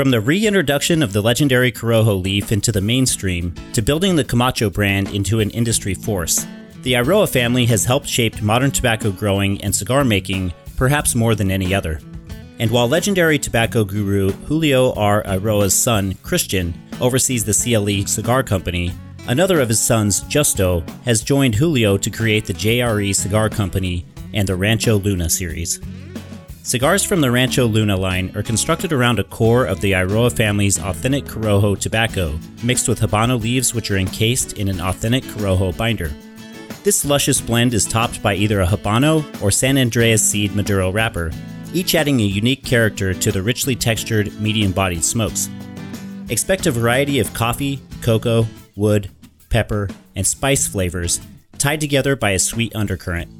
From the reintroduction of the legendary Corojo leaf into the mainstream to building the Camacho brand into an industry force, the Eiroa family has helped shape modern tobacco growing and cigar making perhaps more than any other. And while legendary tobacco guru Julio R. Eiroa's son, Christian, oversees the CLE Cigar Company, another of his sons, Justo, has joined Julio to create the JRE Cigar Company and the Rancho Luna series. Cigars from the Rancho Luna line are constructed around a core of the Eiroa family's authentic Corojo tobacco, mixed with Habano leaves which are encased in an authentic Corojo binder. This luscious blend is topped by either a Habano or San Andreas seed Maduro wrapper, each adding a unique character to the richly textured, medium bodied smokes. Expect a variety of coffee, cocoa, wood, pepper, and spice flavors tied together by a sweet undercurrent.